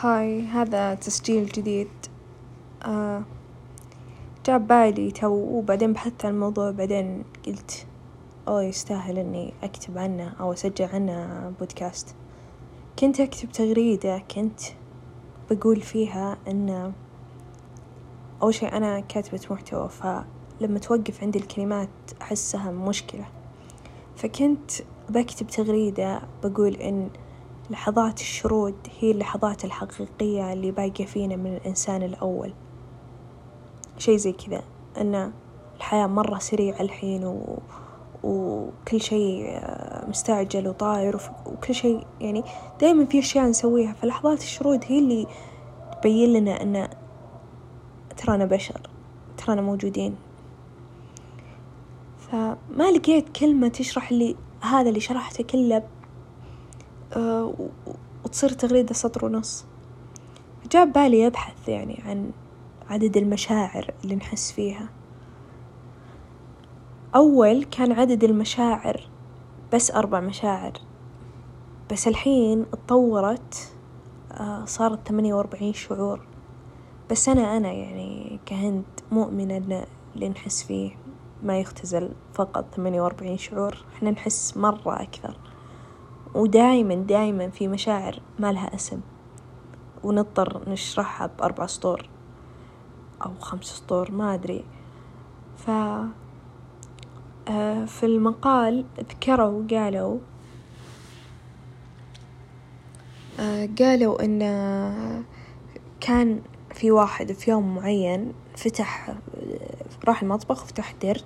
هاي هذا تسجيل جديد. آه جاب بالي تو وبعدين بحثت عن الموضوع بعدين قلت أوه يستاهل إني أكتب عنه أو أسجل عنه بودكاست كنت أكتب تغريدة كنت بقول فيها إن أول شي أنا كاتبة محتوى فلما توقف عندي الكلمات أحسها مشكلة. فكنت بكتب تغريدة بقول إن لحظات الشرود هي اللحظات الحقيقية اللي باقية فينا من الإنسان الأول. شي زي كذا أن الحياة مرة سريعة الحين و... وكل شيء مستعجل وطاير وكل شيء يعني دايما في أشياء نسويها. فلحظات الشرود هي اللي تبين لنا أن ترانا بشر ترانا موجودين. فما لقيت كلمة تشرح لي هذا اللي شرحته كله آه، وتصير تغريدة سطر ونص. جاب بالي أبحث يعني عن عدد المشاعر اللي نحس فيها. أول كان عدد المشاعر بس أربع مشاعر بس الحين اتطورت آه، صارت ثمانية وأربعين شعور. بس أنا أنا يعني كهند مؤمنة إن اللي نحس فيه ما يختزل فقط ثمانية وأربعين شعور. إحنا نحس مرة أكثر. ودايما دايما في مشاعر ما لها اسم. ونضطر نشرحها بأربع سطور أو خمس سطور ما أدري. ف آه، في المقال ذكروا قالوا آه، قالوا إن كان في واحد في يوم معين فتح راح المطبخ وفتح درج.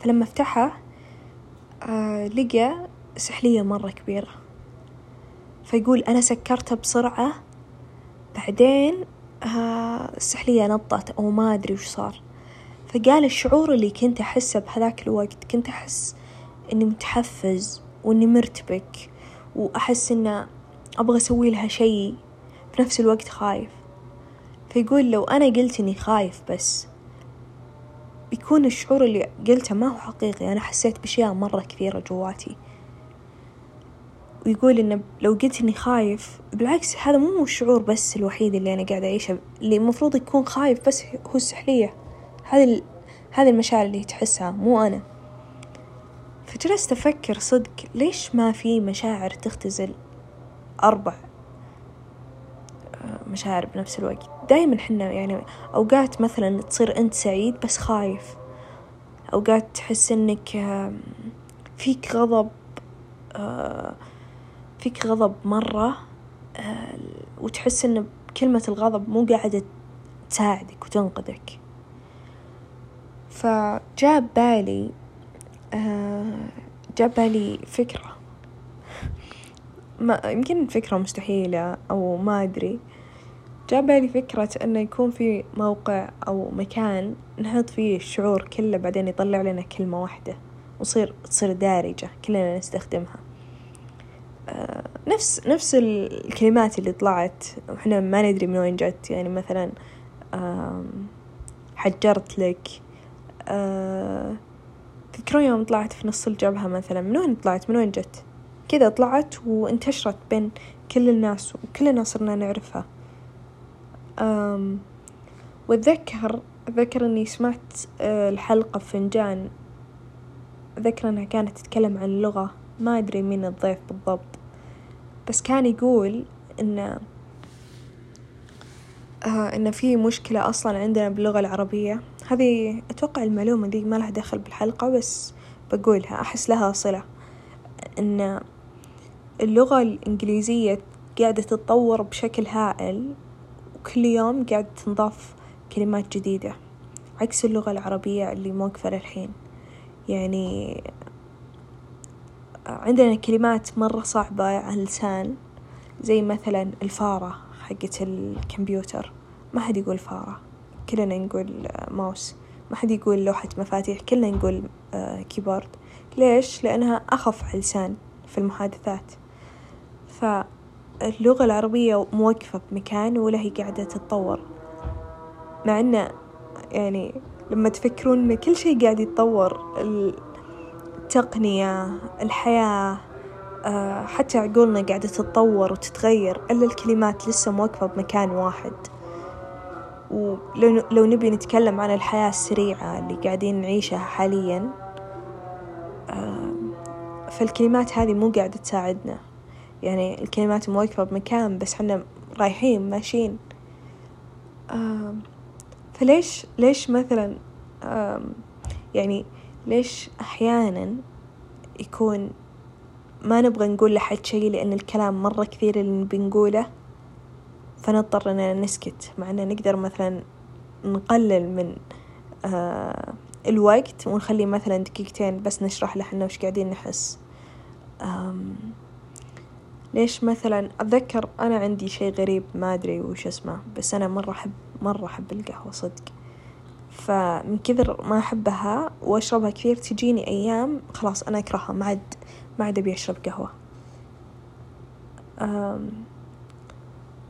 فلما فتحه آه، لقى سحلية مرة كبيرة. فيقول أنا سكرتها بسرعة بعدين السحلية نطت أو ما أدري وش صار. فقال الشعور اللي كنت أحسه بهذاك الوقت كنت أحس إني متحفز وإني مرتبك وأحس إنه أبغى أسوي لها شي في نفس الوقت خايف. فيقول لو أنا قلت إني خايف بس بيكون الشعور اللي قلته ما هو حقيقي. أنا حسيت بأشياء مرة كثيرة جواتي. ويقول إنه لو قلت إني خايف بالعكس هذا مو الشعور بس الوحيد اللي أنا قاعدة أعيشه اللي المفروض يكون خايف بس هو السحلية. هذه هذه المشاعر اللي تحسها مو أنا. فجلست أفكر صدق ليش ما في مشاعر تختزل أربع آه، مشاعر بنفس الوقت؟ دايما حنا يعني أوقات مثلا تصير أنت سعيد بس خايف. أوقات تحس إنك فيك غضب آه، فيك غضب مرة آه، وتحس إن كلمة الغضب مو قاعدة تساعدك وتنقذك. فجاب بالي آه، جاب بالي فكرة. ما يمكن فكرة مستحيلة أو ما أدري. جاب بالي فكرة إنه يكون في موقع أو مكان نحط فيه الشعور كله بعدين يطلع لنا كلمة واحدة وتصير تصير دارجة كلنا نستخدمها. نفس نفس الكلمات اللي طلعت وإحنا ما ندري من وين جت. يعني مثلا حجرت لك. آه، تذكرون يوم طلعت في نص الجبهة مثلا من وين طلعت؟ من وين جت؟ كذا طلعت وانتشرت بين كل الناس وكلنا صرنا نعرفها. وأتذكر أتذكر إني سمعت آه، الحلقة فنجان. أتذكر إنها كانت تتكلم عن اللغة ما أدري مين الضيف بالضبط. بس كان يقول إن آه إن في مشكلة أصلا عندنا باللغة العربية. هذه أتوقع المعلومة دي ما لها دخل بالحلقة بس بقولها أحس لها صلة. إن اللغة الإنجليزية قاعدة تتطور بشكل هائل وكل يوم قاعدة تنضاف كلمات جديدة عكس اللغة العربية اللي موقفة للحين. يعني عندنا كلمات مرة صعبة على اللسان زي مثلا الفارة حقت الكمبيوتر. ما حد يقول فارة. كلنا نقول ماوس. ما حد يقول لوحة مفاتيح. كلنا نقول كيبورد. ليش؟ لأنها أخف على اللسان في المحادثات. فاللغة العربية موقفة بمكان ولا هي قاعدة تتطور. مع أنه يعني لما تفكرون إن كل شيء قاعد يتطور التقنية الحياة آه حتى عقولنا قاعدة تتطور وتتغير إلا الكلمات لسه موقفة بمكان واحد. ولو لو نبي نتكلم عن الحياة السريعة اللي قاعدين نعيشها حاليا آه فالكلمات هذه مو قاعدة تساعدنا. يعني الكلمات موقفة بمكان بس حنا رايحين ماشيين. آه فليش ليش مثلا يعني ليش أحيانا يكون ما نبغى نقول لحد شي لأن الكلام مرة كثير اللي بنقوله فنضطر إننا نسكت. مع إننا نقدر مثلا نقلل من آه الوقت ونخلي مثلا دقيقتين بس نشرح له وش قاعدين نحس. ليش مثلا أتذكر أنا عندي شي غريب ما أدري وش اسمه بس أنا مرة أحب مرة أحب القهوة صدق. فمن كثر ما أحبها وأشربها كثير تجيني أيام خلاص أنا أكرهها ما عاد ما عاد أبي أشرب قهوة.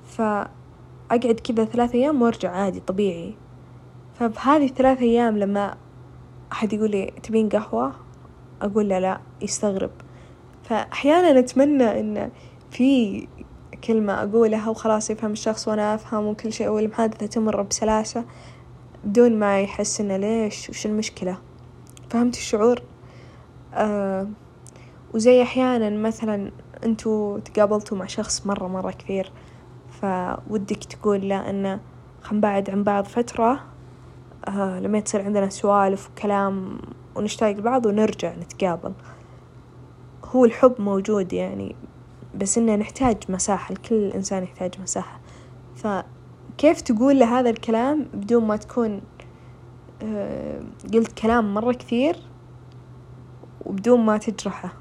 فأقعد كذا ثلاث أيام وأرجع عادي طبيعي. فبهذه الثلاث أيام لما أحد يقول لي تبين قهوة؟ أقول له لا يستغرب. فأحيانا أتمنى إن في كلمة أقولها وخلاص يفهم الشخص وأنا أفهم وكل شيء والمحادثة تمر بسلاسة. بدون ما يحس إنه ليش وش المشكلة؟ فهمت الشعور؟ آه وزي أحيانا مثلا أنتوا تقابلتوا مع شخص مرة مرة كثير فودك تقول له إنه خنبعد عن بعض فترة آه لما تصير عندنا سوالف وكلام ونشتاق لبعض ونرجع نتقابل. هو الحب موجود يعني بس إنه نحتاج مساحة كل إنسان يحتاج مساحة. فكيف تقول له هذا الكلام بدون ما تكون آه قلت كلام مرة كثير وبدون ما تجرحه؟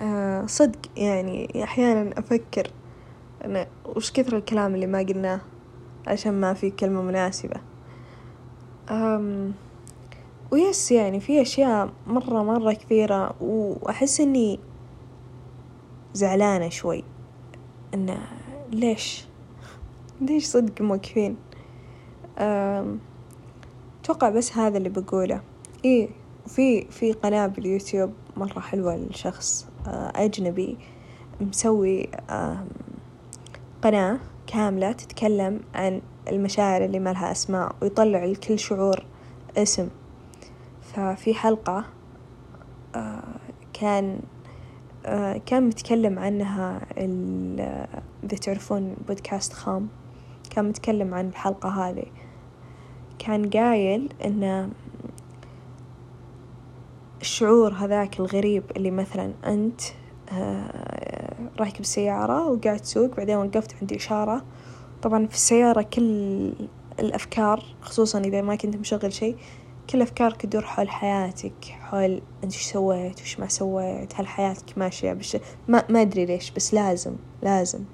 آه صدق يعني أحيانا أفكر أنا وش كثر الكلام اللي ما قلناه عشان ما في كلمة مناسبة. أم ويس يعني في أشياء مرة مرة كثيرة وأحس إني زعلانة شوي. إنه ليش؟ ليش صدق موقفين أتوقع بس هذا اللي بقوله. إيه وفي في قناة باليوتيوب مرة حلوة لشخص آه، أجنبي مسوي قناة كاملة تتكلم عن المشاعر اللي ما لها أسماء ويطلع لكل شعور اسم. ففي حلقة آه، كان كان متكلم عنها إذا تعرفون بودكاست خام. كان متكلم عن الحلقة هذه. كان قايل إنه الشعور هذاك الغريب اللي مثلا أنت آه، راكب السيارة وقاعد تسوق بعدين وقفت عند إشارة. طبعا في السيارة كل الأفكار خصوصا إذا ما كنت مشغل شي كل أفكارك تدور حول حياتك حول أنت إيش سويت وإيش ما سويت هل حياتك ماشية بش ما ما أدري ليش بس لازم لازم.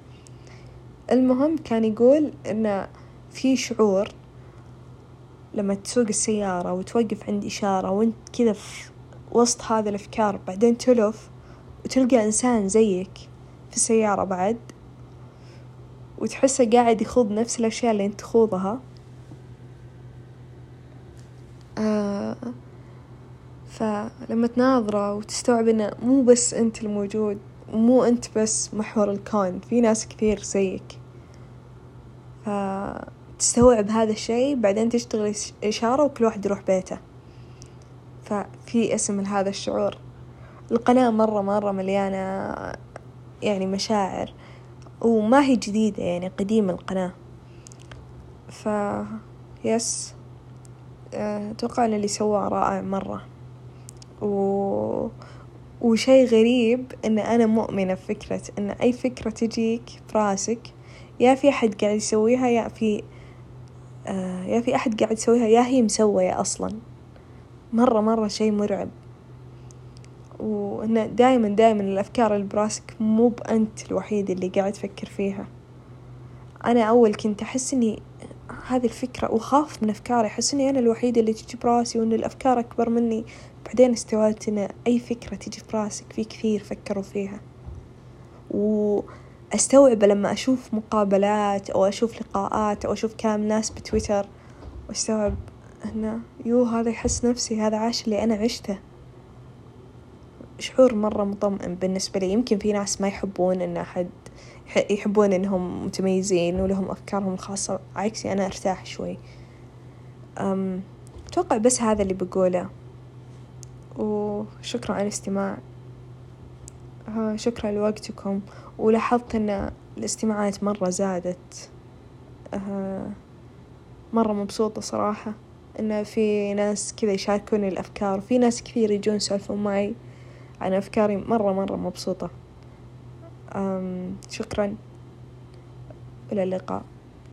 المهم كان يقول إنه في شعور لما تسوق السيارة وتوقف عند إشارة وأنت كذا في وسط هذه الأفكار بعدين تلف وتلقى إنسان زيك في السيارة بعد وتحسه قاعد يخوض نفس الأشياء اللي أنت تخوضها آه فلما تناظره وتستوعب إنه مو بس أنت الموجود مو أنت بس محور الكون في ناس كثير زيك. فتستوعب هذا الشي بعدين تشتغل إشارة وكل واحد يروح بيته. ففي اسم لهذا الشعور. القناة مرة مرة مليانة يعني مشاعر وما هي جديدة يعني قديمة القناة. ف يس أتوقع أن اللي سواه رائع مرة. و... وشي غريب أن أنا مؤمنة بفكرة أن أي فكرة تجيك في راسك يا في أحد قاعد يسويها يا في آه يا في أحد قاعد يسويها يا هي مسوية أصلا. مرة مرة شي مرعب. وإنه دايما دايما الأفكار اللي براسك مو بأنت الوحيد اللي قاعد تفكر فيها. أنا أول كنت أحس إني هذه الفكرة وخاف من أفكاري. أحس إني أنا الوحيدة اللي تجي براسي وإن الأفكار أكبر مني. بعدين استوعبت إن أي فكرة تجي براسك في كثير فكروا فيها. وأستوعب لما أشوف مقابلات أو أشوف لقاءات أو أشوف كلام ناس بتويتر وأستوعب إنه يو هذا يحس نفسي هذا عاش اللي أنا عشته. شعور مرة مطمئن بالنسبة لي. يمكن في ناس ما يحبون إن أحد يحبون إنهم متميزين ولهم أفكارهم الخاصة عكسي أنا أرتاح شوي. أتوقع بس هذا اللي بقوله. وشكرا على الاستماع. شكرا لوقتكم. ولاحظت إن الاستماعات مرة زادت. مرة مبسوطة صراحة. إنه في ناس كذا يشاركوني الأفكار. في ناس كثير يجون يسولفون معي عن أفكاري. مرة مرة مبسوطة. شكرا. إلى اللقاء.